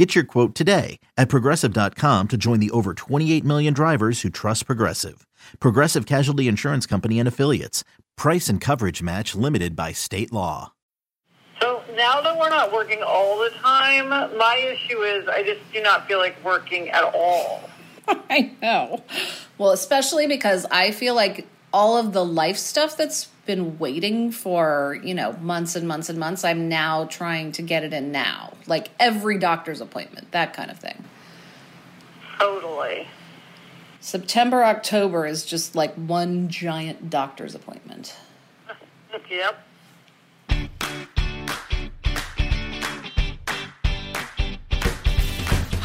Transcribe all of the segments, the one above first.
Get your quote today at progressive.com to join the over 28 million drivers who trust Progressive. Progressive Casualty Insurance Company and Affiliates. Price and coverage match limited by state law. So now that we're not working all the time, my issue is I just do not feel like working at all. I know. Well, especially because I feel like all of the life stuff that's been waiting for, you know, months and months and months, I'm now trying to get it in now. Like every doctor's appointment, that kind of thing. Totally. September, October is just like one giant doctor's appointment. Yep.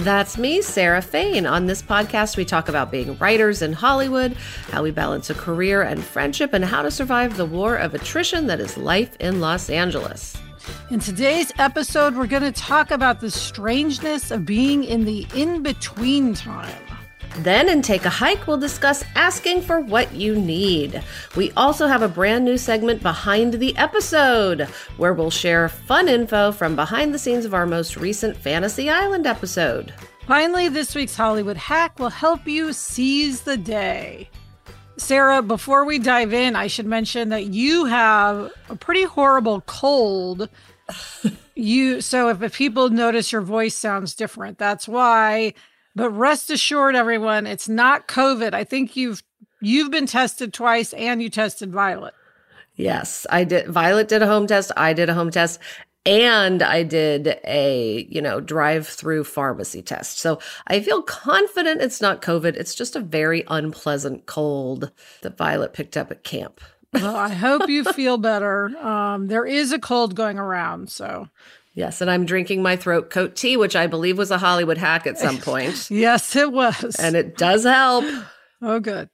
That's me, Sarah Fain. On this podcast, we talk about being writers in Hollywood, how we balance a career and friendship, and how to survive the war of attrition that is life in Los Angeles. In today's episode, we're going to talk about the strangeness of being in the in between time. Then in Take a Hike, we'll discuss asking for what you need. We also have a brand new segment behind the episode where we'll share fun info from behind the scenes of our most recent Fantasy Island episode. Finally, this week's Hollywood hack will help you seize the day. Sarah, before we dive in, I should mention that you have a pretty horrible cold. you so if, if people notice your voice sounds different, that's why. But rest assured, everyone, it's not COVID. I think you've you've been tested twice and you tested Violet. Yes, I did. Violet did a home test. I did a home test. And I did a, you know, drive through pharmacy test. So I feel confident it's not COVID. It's just a very unpleasant cold that Violet picked up at camp. well, I hope you feel better. Um, there is a cold going around. So Yes, and I'm drinking my throat coat tea, which I believe was a Hollywood hack at some point. yes, it was. And it does help. Oh, good.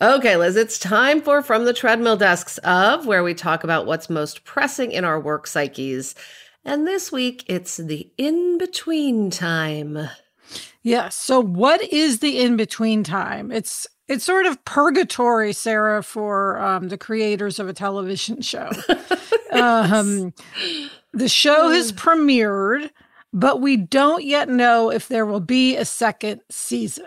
Okay, Liz, it's time for From the Treadmill Desks of, where we talk about what's most pressing in our work psyches. And this week, it's the in between time. Yes. So, what is the in between time? It's it's sort of purgatory, Sarah, for um, the creators of a television show. um, the show has premiered, but we don't yet know if there will be a second season.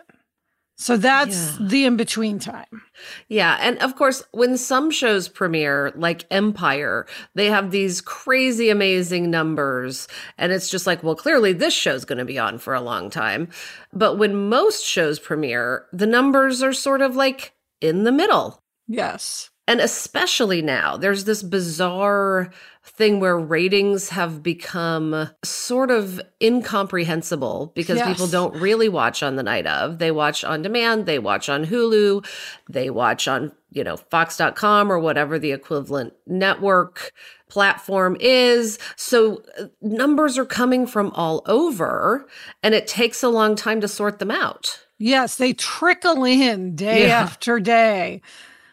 So that's yeah. the in between time. Yeah. And of course, when some shows premiere, like Empire, they have these crazy, amazing numbers. And it's just like, well, clearly this show's going to be on for a long time. But when most shows premiere, the numbers are sort of like in the middle. Yes. And especially now, there's this bizarre thing where ratings have become sort of incomprehensible because yes. people don't really watch on the night of. They watch on demand, they watch on Hulu, they watch on, you know, Fox.com or whatever the equivalent network platform is. So uh, numbers are coming from all over and it takes a long time to sort them out. Yes, they trickle in day yeah. after day.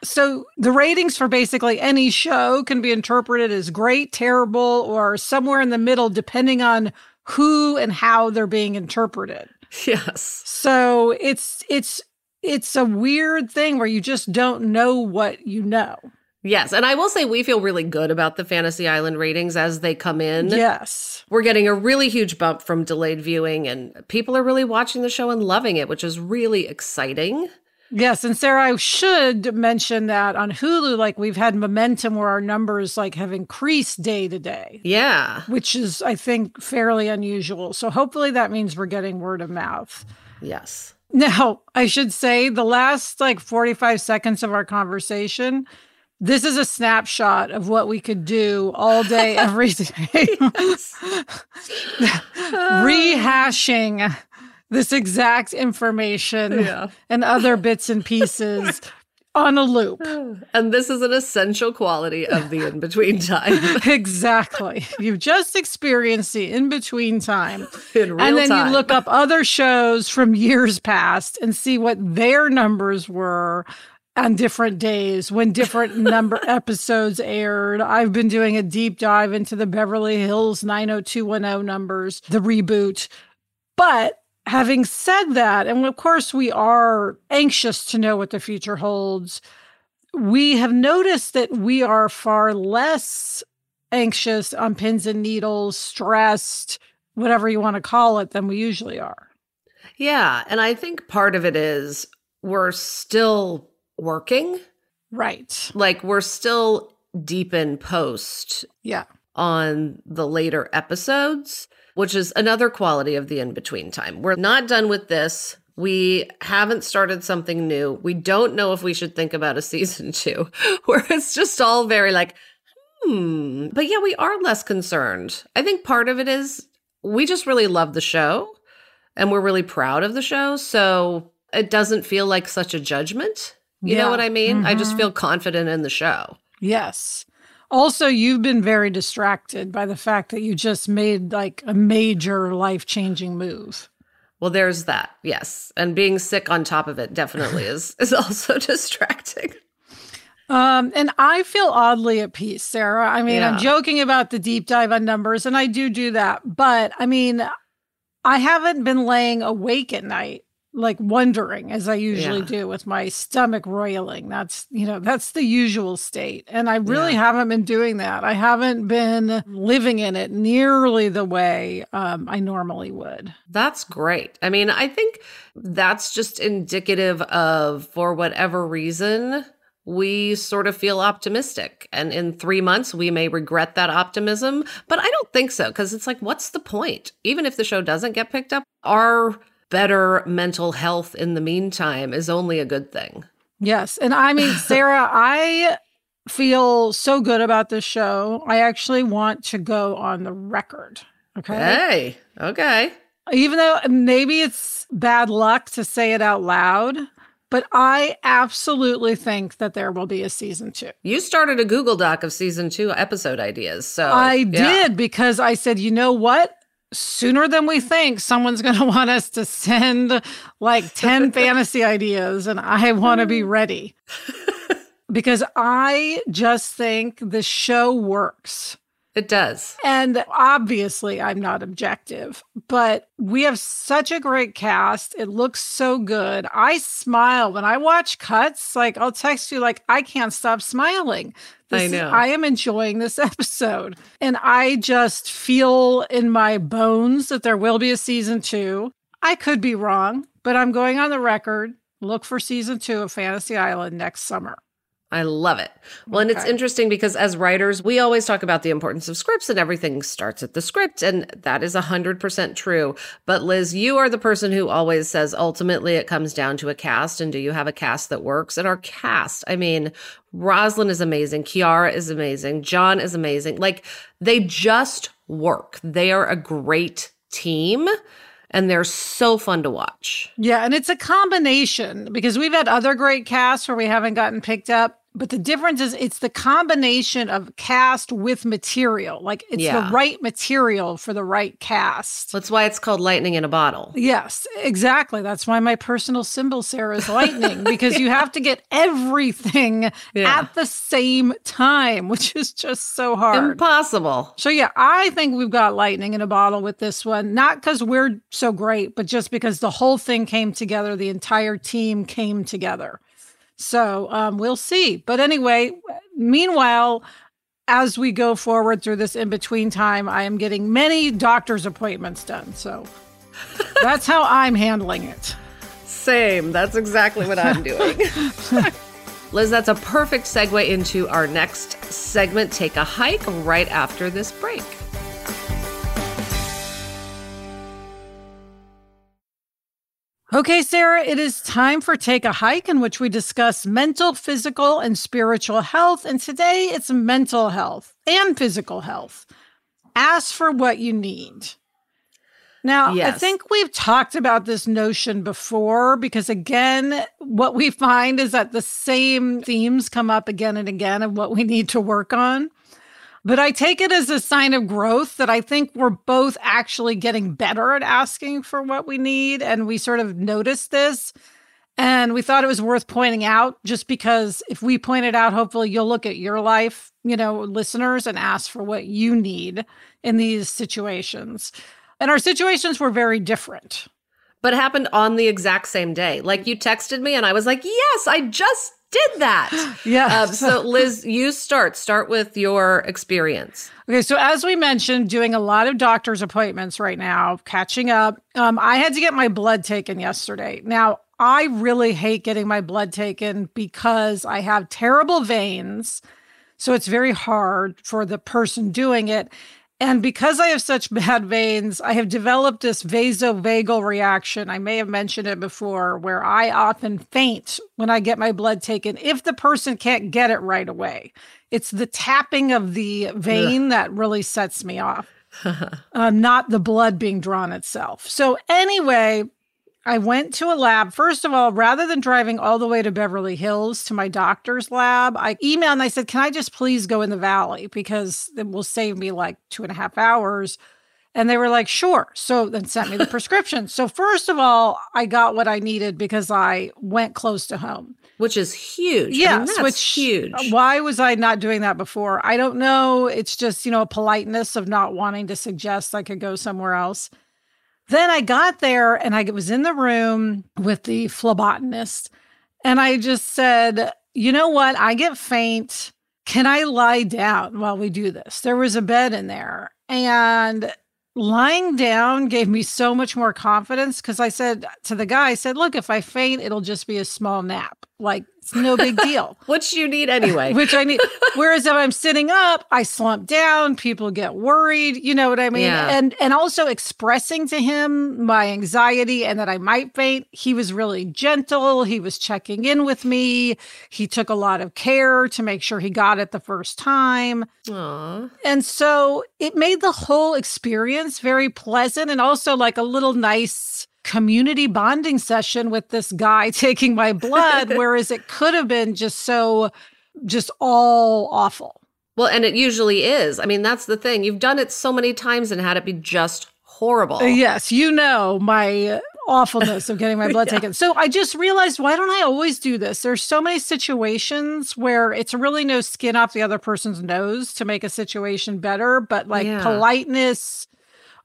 So the ratings for basically any show can be interpreted as great, terrible, or somewhere in the middle, depending on who and how they're being interpreted. Yes. So it's it's it's a weird thing where you just don't know what you know. Yes. And I will say we feel really good about the Fantasy Island ratings as they come in. Yes. We're getting a really huge bump from delayed viewing, and people are really watching the show and loving it, which is really exciting. Yes, and Sarah, I should mention that on Hulu, like we've had momentum where our numbers like have increased day to day. Yeah. Which is, I think, fairly unusual. So hopefully that means we're getting word of mouth. Yes. Now, I should say the last like 45 seconds of our conversation, this is a snapshot of what we could do all day, every day. Rehashing this exact information yeah. and other bits and pieces on a loop. And this is an essential quality of the in between time. exactly. You've just experienced the in between time. In and then time. you look up other shows from years past and see what their numbers were on different days when different number episodes aired. I've been doing a deep dive into the Beverly Hills 90210 numbers, the reboot. But having said that, and of course we are anxious to know what the future holds, we have noticed that we are far less anxious on pins and needles, stressed, whatever you want to call it, than we usually are. Yeah. And I think part of it is we're still working. Right. Like we're still deep in post. Yeah. On the later episodes, which is another quality of the in between time. We're not done with this. We haven't started something new. We don't know if we should think about a season two, where it's just all very like, hmm. But yeah, we are less concerned. I think part of it is we just really love the show and we're really proud of the show. So it doesn't feel like such a judgment. You yeah. know what I mean? Mm-hmm. I just mm-hmm. feel confident in the show. Yes. Also, you've been very distracted by the fact that you just made like a major life changing move. Well, there's that. Yes. And being sick on top of it definitely is is also distracting. Um, and I feel oddly at peace, Sarah. I mean, yeah. I'm joking about the deep dive on numbers, and I do do that. But I mean, I haven't been laying awake at night like wondering as I usually yeah. do with my stomach roiling. That's, you know, that's the usual state. And I really yeah. haven't been doing that. I haven't been living in it nearly the way um, I normally would. That's great. I mean, I think that's just indicative of, for whatever reason, we sort of feel optimistic. And in three months, we may regret that optimism. But I don't think so, because it's like, what's the point? Even if the show doesn't get picked up, our better mental health in the meantime is only a good thing. Yes. And I mean, Sarah, I feel so good about this show. I actually want to go on the record. Okay. Hey, okay. Even though maybe it's bad luck to say it out loud, but I absolutely think that there will be a season two. You started a Google Doc of season two episode ideas. So I yeah. did because I said, you know what? Sooner than we think, someone's going to want us to send like 10 fantasy ideas, and I want to be mm-hmm. ready. because I just think the show works. It does. And obviously, I'm not objective, but we have such a great cast. It looks so good. I smile when I watch cuts. Like, I'll text you, like, I can't stop smiling. This I know. Is, I am enjoying this episode. And I just feel in my bones that there will be a season two. I could be wrong, but I'm going on the record. Look for season two of Fantasy Island next summer. I love it. Well, okay. and it's interesting because as writers, we always talk about the importance of scripts and everything starts at the script. And that is 100% true. But Liz, you are the person who always says ultimately it comes down to a cast. And do you have a cast that works? And our cast, I mean, Roselyn is amazing. Kiara is amazing. John is amazing. Like they just work. They are a great team and they're so fun to watch. Yeah, and it's a combination because we've had other great casts where we haven't gotten picked up but the difference is it's the combination of cast with material. Like it's yeah. the right material for the right cast. That's why it's called lightning in a bottle. Yes, exactly. That's why my personal symbol, Sarah, is lightning, because you have to get everything yeah. at the same time, which is just so hard. Impossible. So yeah, I think we've got lightning in a bottle with this one. Not because we're so great, but just because the whole thing came together, the entire team came together. So um, we'll see. But anyway, meanwhile, as we go forward through this in between time, I am getting many doctor's appointments done. So that's how I'm handling it. Same. That's exactly what I'm doing. Liz, that's a perfect segue into our next segment Take a Hike right after this break. Okay, Sarah, it is time for Take a Hike, in which we discuss mental, physical, and spiritual health. And today it's mental health and physical health. Ask for what you need. Now, yes. I think we've talked about this notion before because, again, what we find is that the same themes come up again and again of what we need to work on. But I take it as a sign of growth that I think we're both actually getting better at asking for what we need. And we sort of noticed this. And we thought it was worth pointing out just because if we point it out, hopefully you'll look at your life, you know, listeners, and ask for what you need in these situations. And our situations were very different. But happened on the exact same day. Like you texted me, and I was like, yes, I just did that. yeah. Um, so, Liz, you start. Start with your experience. Okay. So, as we mentioned, doing a lot of doctor's appointments right now, catching up. Um, I had to get my blood taken yesterday. Now, I really hate getting my blood taken because I have terrible veins. So, it's very hard for the person doing it. And because I have such bad veins, I have developed this vasovagal reaction. I may have mentioned it before, where I often faint when I get my blood taken if the person can't get it right away. It's the tapping of the vein Ugh. that really sets me off, uh, not the blood being drawn itself. So, anyway, I went to a lab. First of all, rather than driving all the way to Beverly Hills to my doctor's lab, I emailed and I said, Can I just please go in the valley? Because it will save me like two and a half hours. And they were like, Sure. So then sent me the prescription. So, first of all, I got what I needed because I went close to home. Which is huge. Yes, I mean, which huge. Uh, why was I not doing that before? I don't know. It's just, you know, a politeness of not wanting to suggest I could go somewhere else. Then I got there and I was in the room with the phlebotomist. And I just said, you know what? I get faint. Can I lie down while we do this? There was a bed in there. And lying down gave me so much more confidence because I said to the guy, I said, look, if I faint, it'll just be a small nap. Like it's no big deal. Which you need anyway. Which I need. Whereas if I'm sitting up, I slump down, people get worried, you know what I mean? Yeah. And and also expressing to him my anxiety and that I might faint. He was really gentle. He was checking in with me. He took a lot of care to make sure he got it the first time. Aww. And so it made the whole experience very pleasant and also like a little nice community bonding session with this guy taking my blood, whereas it could have been just so, just all awful. Well, and it usually is. I mean, that's the thing. You've done it so many times and had it be just horrible. Uh, yes, you know my awfulness of getting my blood yeah. taken. So I just realized why don't I always do this? There's so many situations where it's really no skin off the other person's nose to make a situation better, but like yeah. politeness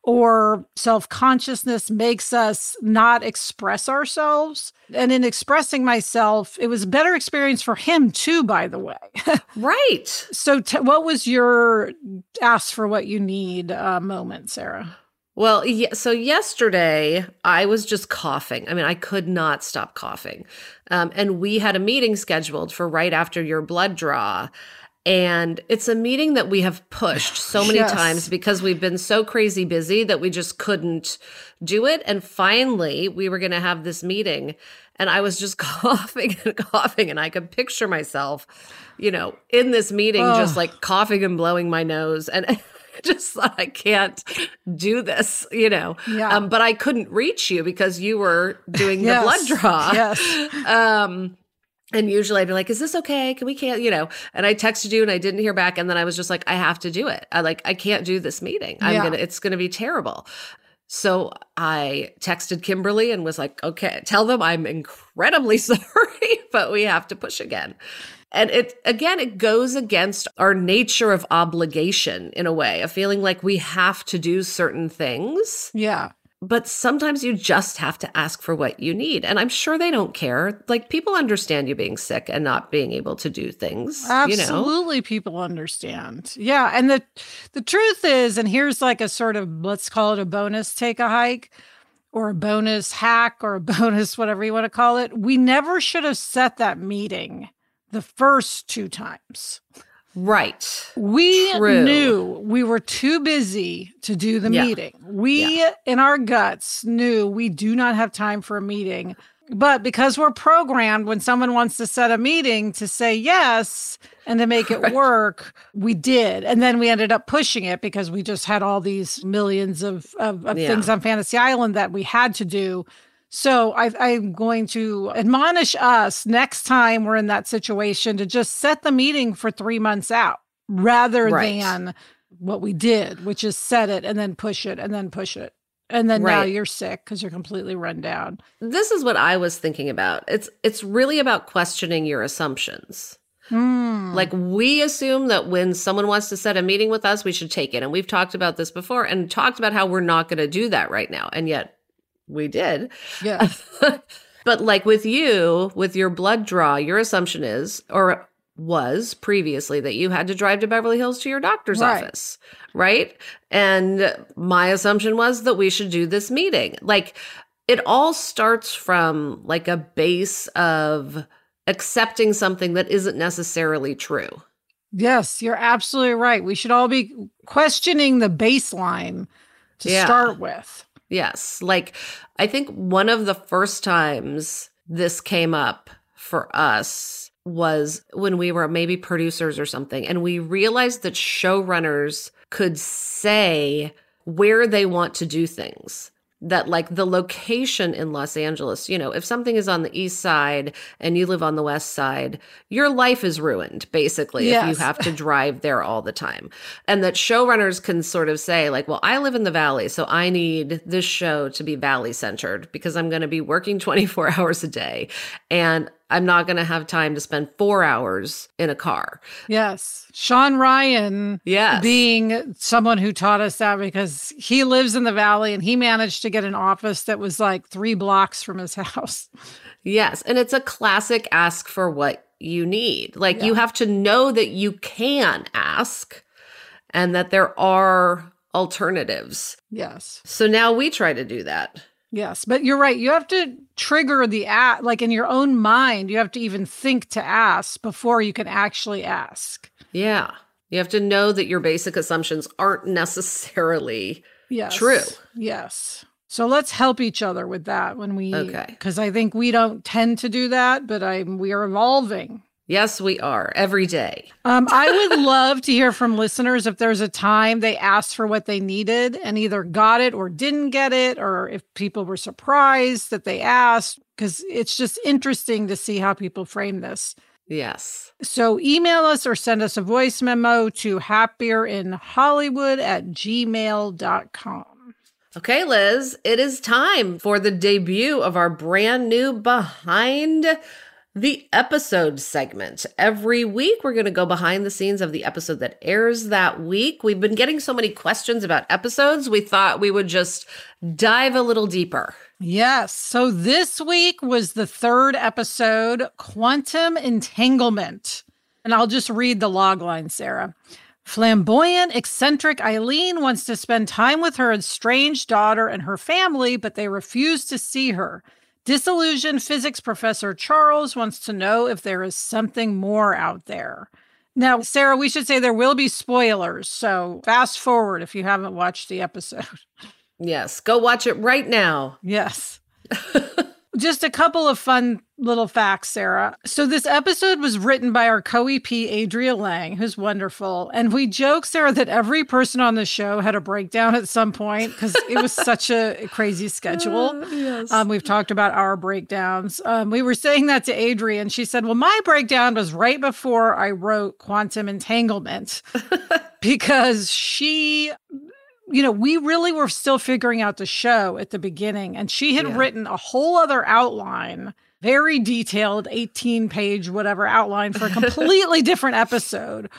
or self consciousness makes us not express ourselves. And in expressing myself, it was a better experience for him too, by the way. right. So, t- what was your ask for what you need uh, moment, Sarah? Well, yeah, so yesterday I was just coughing. I mean, I could not stop coughing. Um, and we had a meeting scheduled for right after your blood draw. And it's a meeting that we have pushed so many yes. times because we've been so crazy busy that we just couldn't do it. And finally, we were going to have this meeting. And I was just coughing and coughing. And I could picture myself, you know, in this meeting, oh. just like coughing and blowing my nose. And just thought I can't do this, you know. Yeah. Um, but I couldn't reach you because you were doing yes. the blood draw. Yes. Um, and usually I'd be like, is this okay? Can we can't, you know, and I texted you and I didn't hear back. And then I was just like, I have to do it. I like, I can't do this meeting. I'm yeah. to, it's going to be terrible. So I texted Kimberly and was like, okay, tell them I'm incredibly sorry, but we have to push again. And it, again, it goes against our nature of obligation in a way, of feeling like we have to do certain things. Yeah. But sometimes you just have to ask for what you need. And I'm sure they don't care. Like people understand you being sick and not being able to do things. Absolutely you know? people understand. Yeah. And the the truth is, and here's like a sort of let's call it a bonus take a hike or a bonus hack or a bonus, whatever you want to call it. We never should have set that meeting the first two times. Right. We True. knew we were too busy to do the yeah. meeting. We, yeah. in our guts, knew we do not have time for a meeting. But because we're programmed when someone wants to set a meeting to say yes and to make it right. work, we did. And then we ended up pushing it because we just had all these millions of, of, of yeah. things on Fantasy Island that we had to do. So I, I'm going to admonish us next time we're in that situation to just set the meeting for three months out rather right. than what we did, which is set it and then push it and then push it. And then right. now you're sick because you're completely run down. This is what I was thinking about. It's it's really about questioning your assumptions. Hmm. Like we assume that when someone wants to set a meeting with us, we should take it. And we've talked about this before and talked about how we're not going to do that right now. And yet we did. Yeah. but like with you, with your blood draw, your assumption is, or was previously that you had to drive to Beverly Hills to your doctor's right. office, right? And my assumption was that we should do this meeting. Like it all starts from like a base of accepting something that isn't necessarily true. Yes, you're absolutely right. We should all be questioning the baseline to yeah. start with. Yes. Like I think one of the first times this came up for us was when we were maybe producers or something, and we realized that showrunners could say where they want to do things that like the location in Los Angeles, you know, if something is on the east side and you live on the west side, your life is ruined basically yes. if you have to drive there all the time. And that showrunners can sort of say like, well, I live in the valley, so I need this show to be valley centered because I'm going to be working 24 hours a day and I'm not going to have time to spend four hours in a car. Yes. Sean Ryan yes. being someone who taught us that because he lives in the valley and he managed to get an office that was like three blocks from his house. Yes. And it's a classic ask for what you need. Like yeah. you have to know that you can ask and that there are alternatives. Yes. So now we try to do that. Yes, but you're right. You have to trigger the ask, like in your own mind, you have to even think to ask before you can actually ask. Yeah. You have to know that your basic assumptions aren't necessarily yes. true. Yes. So let's help each other with that when we okay. Because I think we don't tend to do that, but I'm, we are evolving. Yes, we are every day. Um, I would love to hear from listeners if there's a time they asked for what they needed and either got it or didn't get it, or if people were surprised that they asked, because it's just interesting to see how people frame this. Yes. So email us or send us a voice memo to happierinhollywood at gmail.com. Okay, Liz, it is time for the debut of our brand new Behind the episode segment. Every week, we're going to go behind the scenes of the episode that airs that week. We've been getting so many questions about episodes, we thought we would just dive a little deeper. Yes. So this week was the third episode, Quantum Entanglement. And I'll just read the logline, Sarah. Flamboyant, eccentric Eileen wants to spend time with her estranged daughter and her family, but they refuse to see her. Disillusioned physics professor Charles wants to know if there is something more out there. Now, Sarah, we should say there will be spoilers. So fast forward if you haven't watched the episode. Yes, go watch it right now. Yes. Just a couple of fun little facts, Sarah. So, this episode was written by our co EP, Adria Lang, who's wonderful. And we joke, Sarah, that every person on the show had a breakdown at some point because it was such a crazy schedule. Uh, yes. um, we've talked about our breakdowns. Um, we were saying that to Adria, Adrian. She said, Well, my breakdown was right before I wrote Quantum Entanglement because she you know, we really were still figuring out the show at the beginning, and she had yeah. written a whole other outline, very detailed, 18 page, whatever outline for a completely different episode,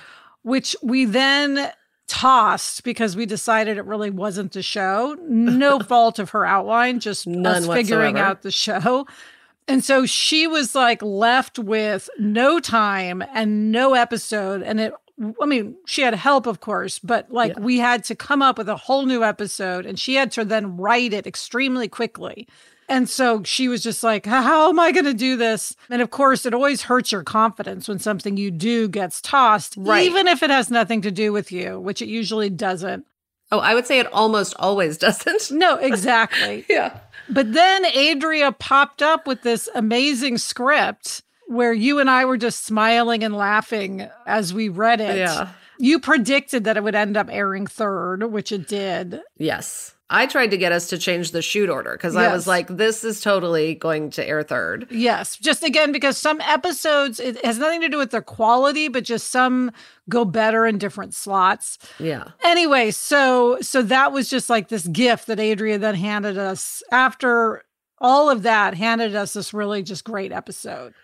which we then tossed because we decided it really wasn't the show. No fault of her outline, just None us figuring whatsoever. out the show. And so she was like left with no time and no episode. And it I mean, she had help, of course, but like yeah. we had to come up with a whole new episode and she had to then write it extremely quickly. And so she was just like, How am I going to do this? And of course, it always hurts your confidence when something you do gets tossed, right. even if it has nothing to do with you, which it usually doesn't. Oh, I would say it almost always doesn't. No, exactly. yeah. But then Adria popped up with this amazing script where you and I were just smiling and laughing as we read it. Yeah. You predicted that it would end up airing third, which it did. Yes. I tried to get us to change the shoot order because I was like, this is totally going to air third. Yes, just again because some episodes it has nothing to do with their quality, but just some go better in different slots. Yeah. Anyway, so so that was just like this gift that Adria then handed us after all of that handed us this really just great episode.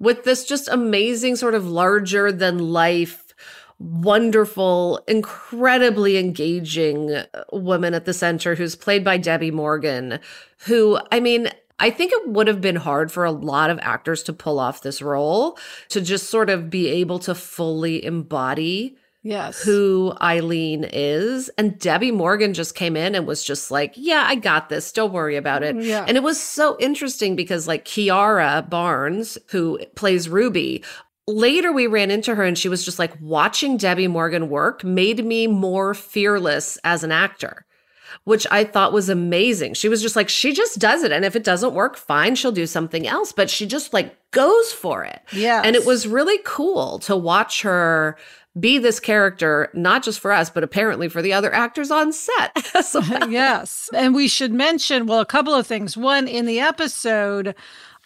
With this just amazing sort of larger than life, wonderful, incredibly engaging uh, woman at the center who's played by Debbie Morgan, who, I mean, I think it would have been hard for a lot of actors to pull off this role, to just sort of be able to fully embody Yes. who Eileen is. And Debbie Morgan just came in and was just like, Yeah, I got this. Don't worry about it. Yeah. And it was so interesting because, like, Kiara Barnes, who plays Ruby, later we ran into her and she was just like, watching Debbie Morgan work made me more fearless as an actor. Which I thought was amazing. She was just like, she just does it. And if it doesn't work, fine, she'll do something else. But she just like goes for it. Yes. And it was really cool to watch her be this character, not just for us, but apparently for the other actors on set. well. yes. And we should mention, well, a couple of things. One, in the episode,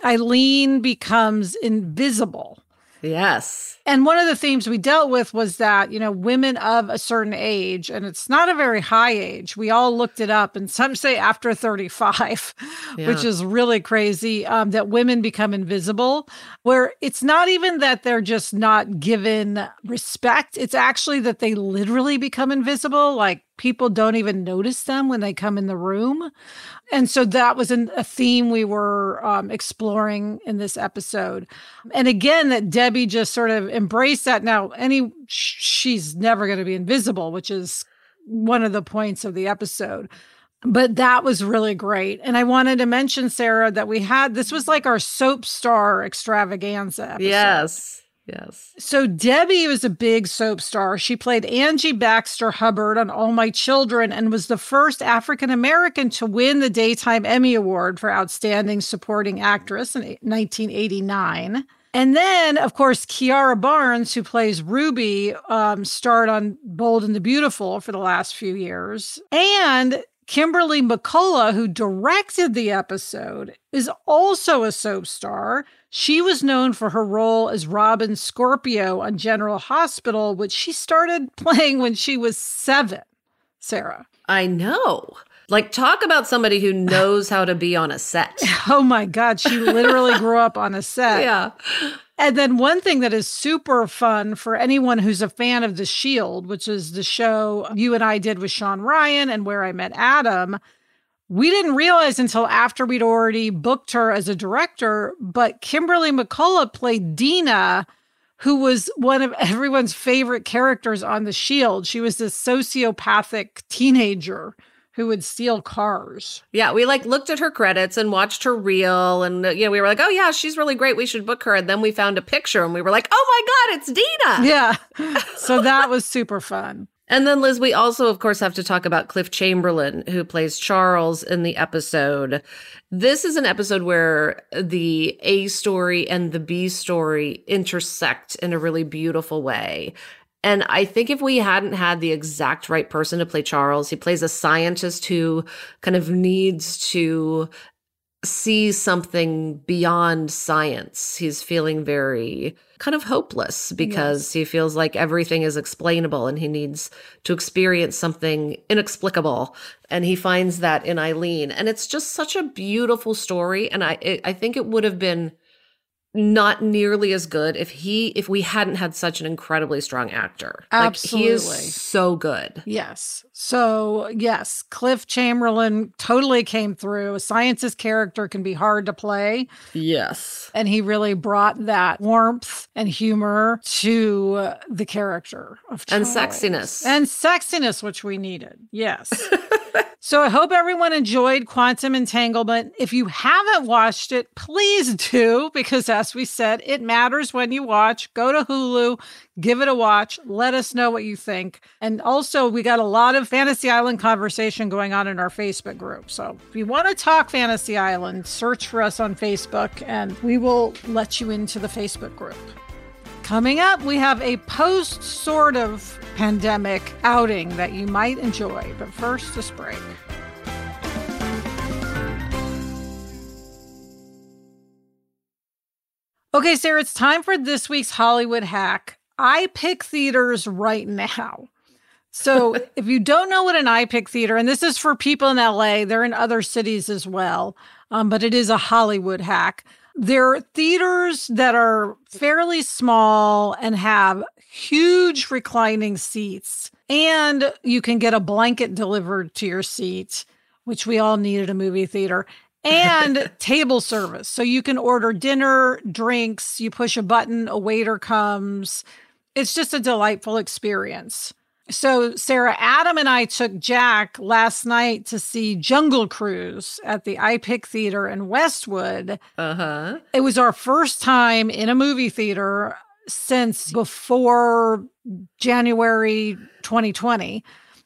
Eileen becomes invisible. yes. And one of the themes we dealt with was that, you know, women of a certain age, and it's not a very high age. We all looked it up, and some say after 35, which is really crazy, um, that women become invisible, where it's not even that they're just not given respect. It's actually that they literally become invisible. Like people don't even notice them when they come in the room. And so that was an, a theme we were um, exploring in this episode. And again, that Debbie just sort of embraced that. Now, any she's never going to be invisible, which is one of the points of the episode. But that was really great. And I wanted to mention, Sarah, that we had this was like our soap star extravaganza. Episode. Yes. Yes. So Debbie was a big soap star. She played Angie Baxter Hubbard on All My Children and was the first African American to win the Daytime Emmy Award for Outstanding Supporting Actress in 1989. And then, of course, Kiara Barnes, who plays Ruby, um, starred on Bold and the Beautiful for the last few years. And Kimberly McCullough, who directed the episode, is also a soap star. She was known for her role as Robin Scorpio on General Hospital, which she started playing when she was seven. Sarah. I know. Like, talk about somebody who knows how to be on a set. Oh my God, she literally grew up on a set. yeah. And then one thing that is super fun for anyone who's a fan of The Shield, which is the show you and I did with Sean Ryan and where I met Adam, we didn't realize until after we'd already booked her as a director, but Kimberly McCullough played Dina, who was one of everyone's favorite characters on The Shield. She was this sociopathic teenager who would steal cars. Yeah, we like looked at her credits and watched her reel, and uh, you know, we were like, "Oh yeah, she's really great. We should book her." And then we found a picture, and we were like, "Oh my god, it's Dina!" Yeah. So that was super fun. And then, Liz, we also, of course, have to talk about Cliff Chamberlain, who plays Charles in the episode. This is an episode where the A story and the B story intersect in a really beautiful way. And I think if we hadn't had the exact right person to play Charles, he plays a scientist who kind of needs to see something beyond science. He's feeling very kind of hopeless because he feels like everything is explainable and he needs to experience something inexplicable. And he finds that in Eileen. And it's just such a beautiful story. And I, I think it would have been not nearly as good if he if we hadn't had such an incredibly strong actor. Like he Absolutely. is so good. Yes. So, yes, Cliff Chamberlain totally came through. A scientist character can be hard to play. Yes. And he really brought that warmth and humor to the character of And sexiness. And sexiness, which we needed. Yes. so I hope everyone enjoyed Quantum Entanglement. If you haven't watched it, please do, because as we said, it matters when you watch. Go to Hulu, give it a watch, let us know what you think. And also, we got a lot of Fantasy Island conversation going on in our Facebook group. So if you want to talk Fantasy Island, search for us on Facebook and we will let you into the Facebook group. Coming up, we have a post sort of pandemic outing that you might enjoy. But first, this break. Okay, Sarah, it's time for this week's Hollywood hack. iPic theaters right now. So, if you don't know what an iPic theater, and this is for people in LA, they're in other cities as well, um, but it is a Hollywood hack. They're theaters that are fairly small and have huge reclining seats. And you can get a blanket delivered to your seat, which we all need at a movie theater, and table service. So you can order dinner, drinks, you push a button, a waiter comes. It's just a delightful experience. So, Sarah, Adam and I took Jack last night to see Jungle Cruise at the iPic Theater in Westwood. Uh huh. It was our first time in a movie theater since before January 2020. Um,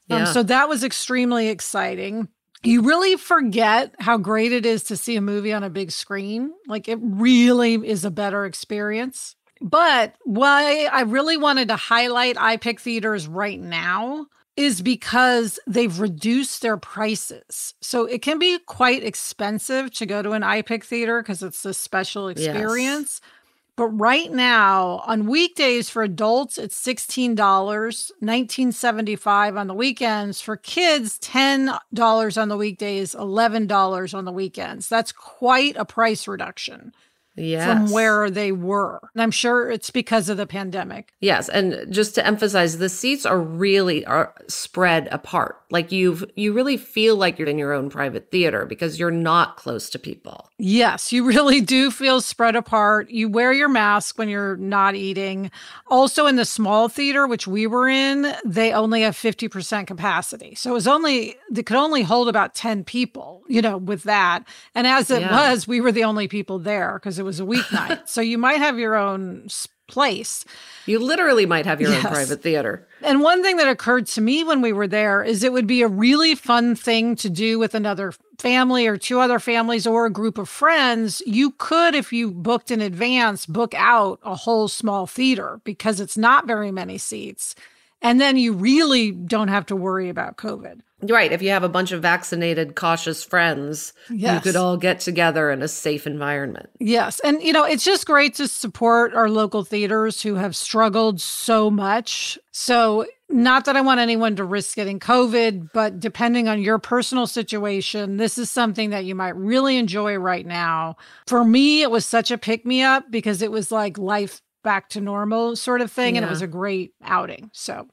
yeah. Um, so that was extremely exciting. You really forget how great it is to see a movie on a big screen. Like it really is a better experience. But why I really wanted to highlight iPic theaters right now is because they've reduced their prices. So it can be quite expensive to go to an iPic theater because it's a special experience. Yes. But right now, on weekdays for adults, it's $16, $19.75 on the weekends. For kids, $10 on the weekdays, $11 on the weekends. That's quite a price reduction yes. from where they were. And I'm sure it's because of the pandemic. Yes, and just to emphasize the seats are really are spread apart. Like you've you really feel like you're in your own private theater because you're not close to people. Yes, you really do feel spread apart. You wear your mask when you're not eating. Also in the small theater which we were in, they only have 50% capacity. So it was only they could only hold about 10 people, you know, with that. And as it yeah. was, we were the only people there because it was a weeknight. so you might have your own place. You literally might have your yes. own private theater. And one thing that occurred to me when we were there is it would be a really fun thing to do with another family or two other families or a group of friends. You could, if you booked in advance, book out a whole small theater because it's not very many seats. And then you really don't have to worry about COVID. Right. If you have a bunch of vaccinated, cautious friends, yes. you could all get together in a safe environment. Yes. And, you know, it's just great to support our local theaters who have struggled so much. So, not that I want anyone to risk getting COVID, but depending on your personal situation, this is something that you might really enjoy right now. For me, it was such a pick me up because it was like life back to normal sort of thing. Yeah. And it was a great outing. So,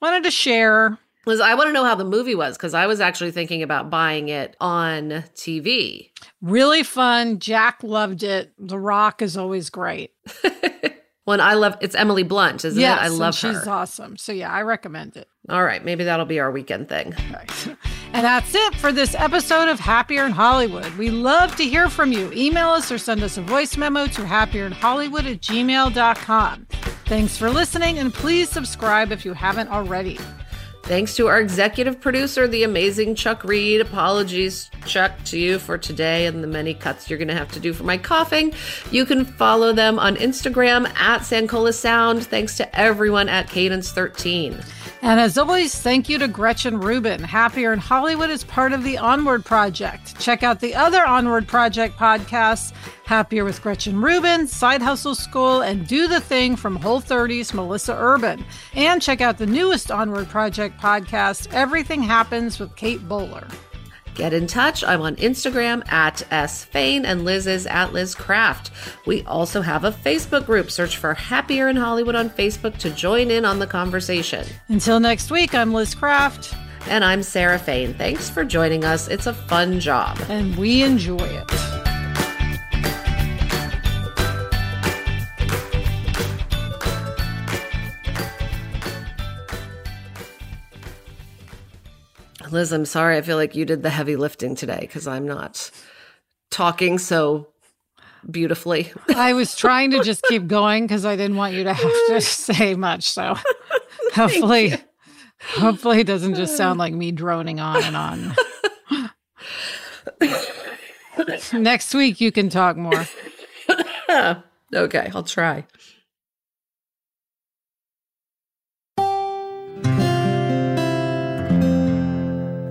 wanted to share Liz, I want to know how the movie was because I was actually thinking about buying it on TV. Really fun. Jack loved it. The Rock is always great. When I love it's Emily Blunt, isn't yes, it? I love she's her. She's awesome. So yeah, I recommend it. All right, maybe that'll be our weekend thing. And that's it for this episode of Happier in Hollywood. We love to hear from you. Email us or send us a voice memo to happierin.hollywood at gmail.com. Thanks for listening, and please subscribe if you haven't already. Thanks to our executive producer, the amazing Chuck Reed. Apologies, Chuck, to you for today and the many cuts you're going to have to do for my coughing. You can follow them on Instagram at Sankola Sound. Thanks to everyone at Cadence 13. And as always, thank you to Gretchen Rubin. Happier in Hollywood is part of the Onward Project. Check out the other Onward Project podcasts Happier with Gretchen Rubin, Side Hustle School, and Do the Thing from Whole30's Melissa Urban. And check out the newest Onward Project podcast, Everything Happens with Kate Bowler. Get in touch. I'm on Instagram at S Fain and Liz is at Liz Craft. We also have a Facebook group. Search for Happier in Hollywood on Facebook to join in on the conversation. Until next week, I'm Liz Craft. And I'm Sarah Fain. Thanks for joining us. It's a fun job. And we enjoy it. Liz, I'm sorry. I feel like you did the heavy lifting today because I'm not talking so beautifully. I was trying to just keep going because I didn't want you to have to say much. So hopefully, hopefully, it doesn't just sound like me droning on and on. Next week, you can talk more. okay, I'll try.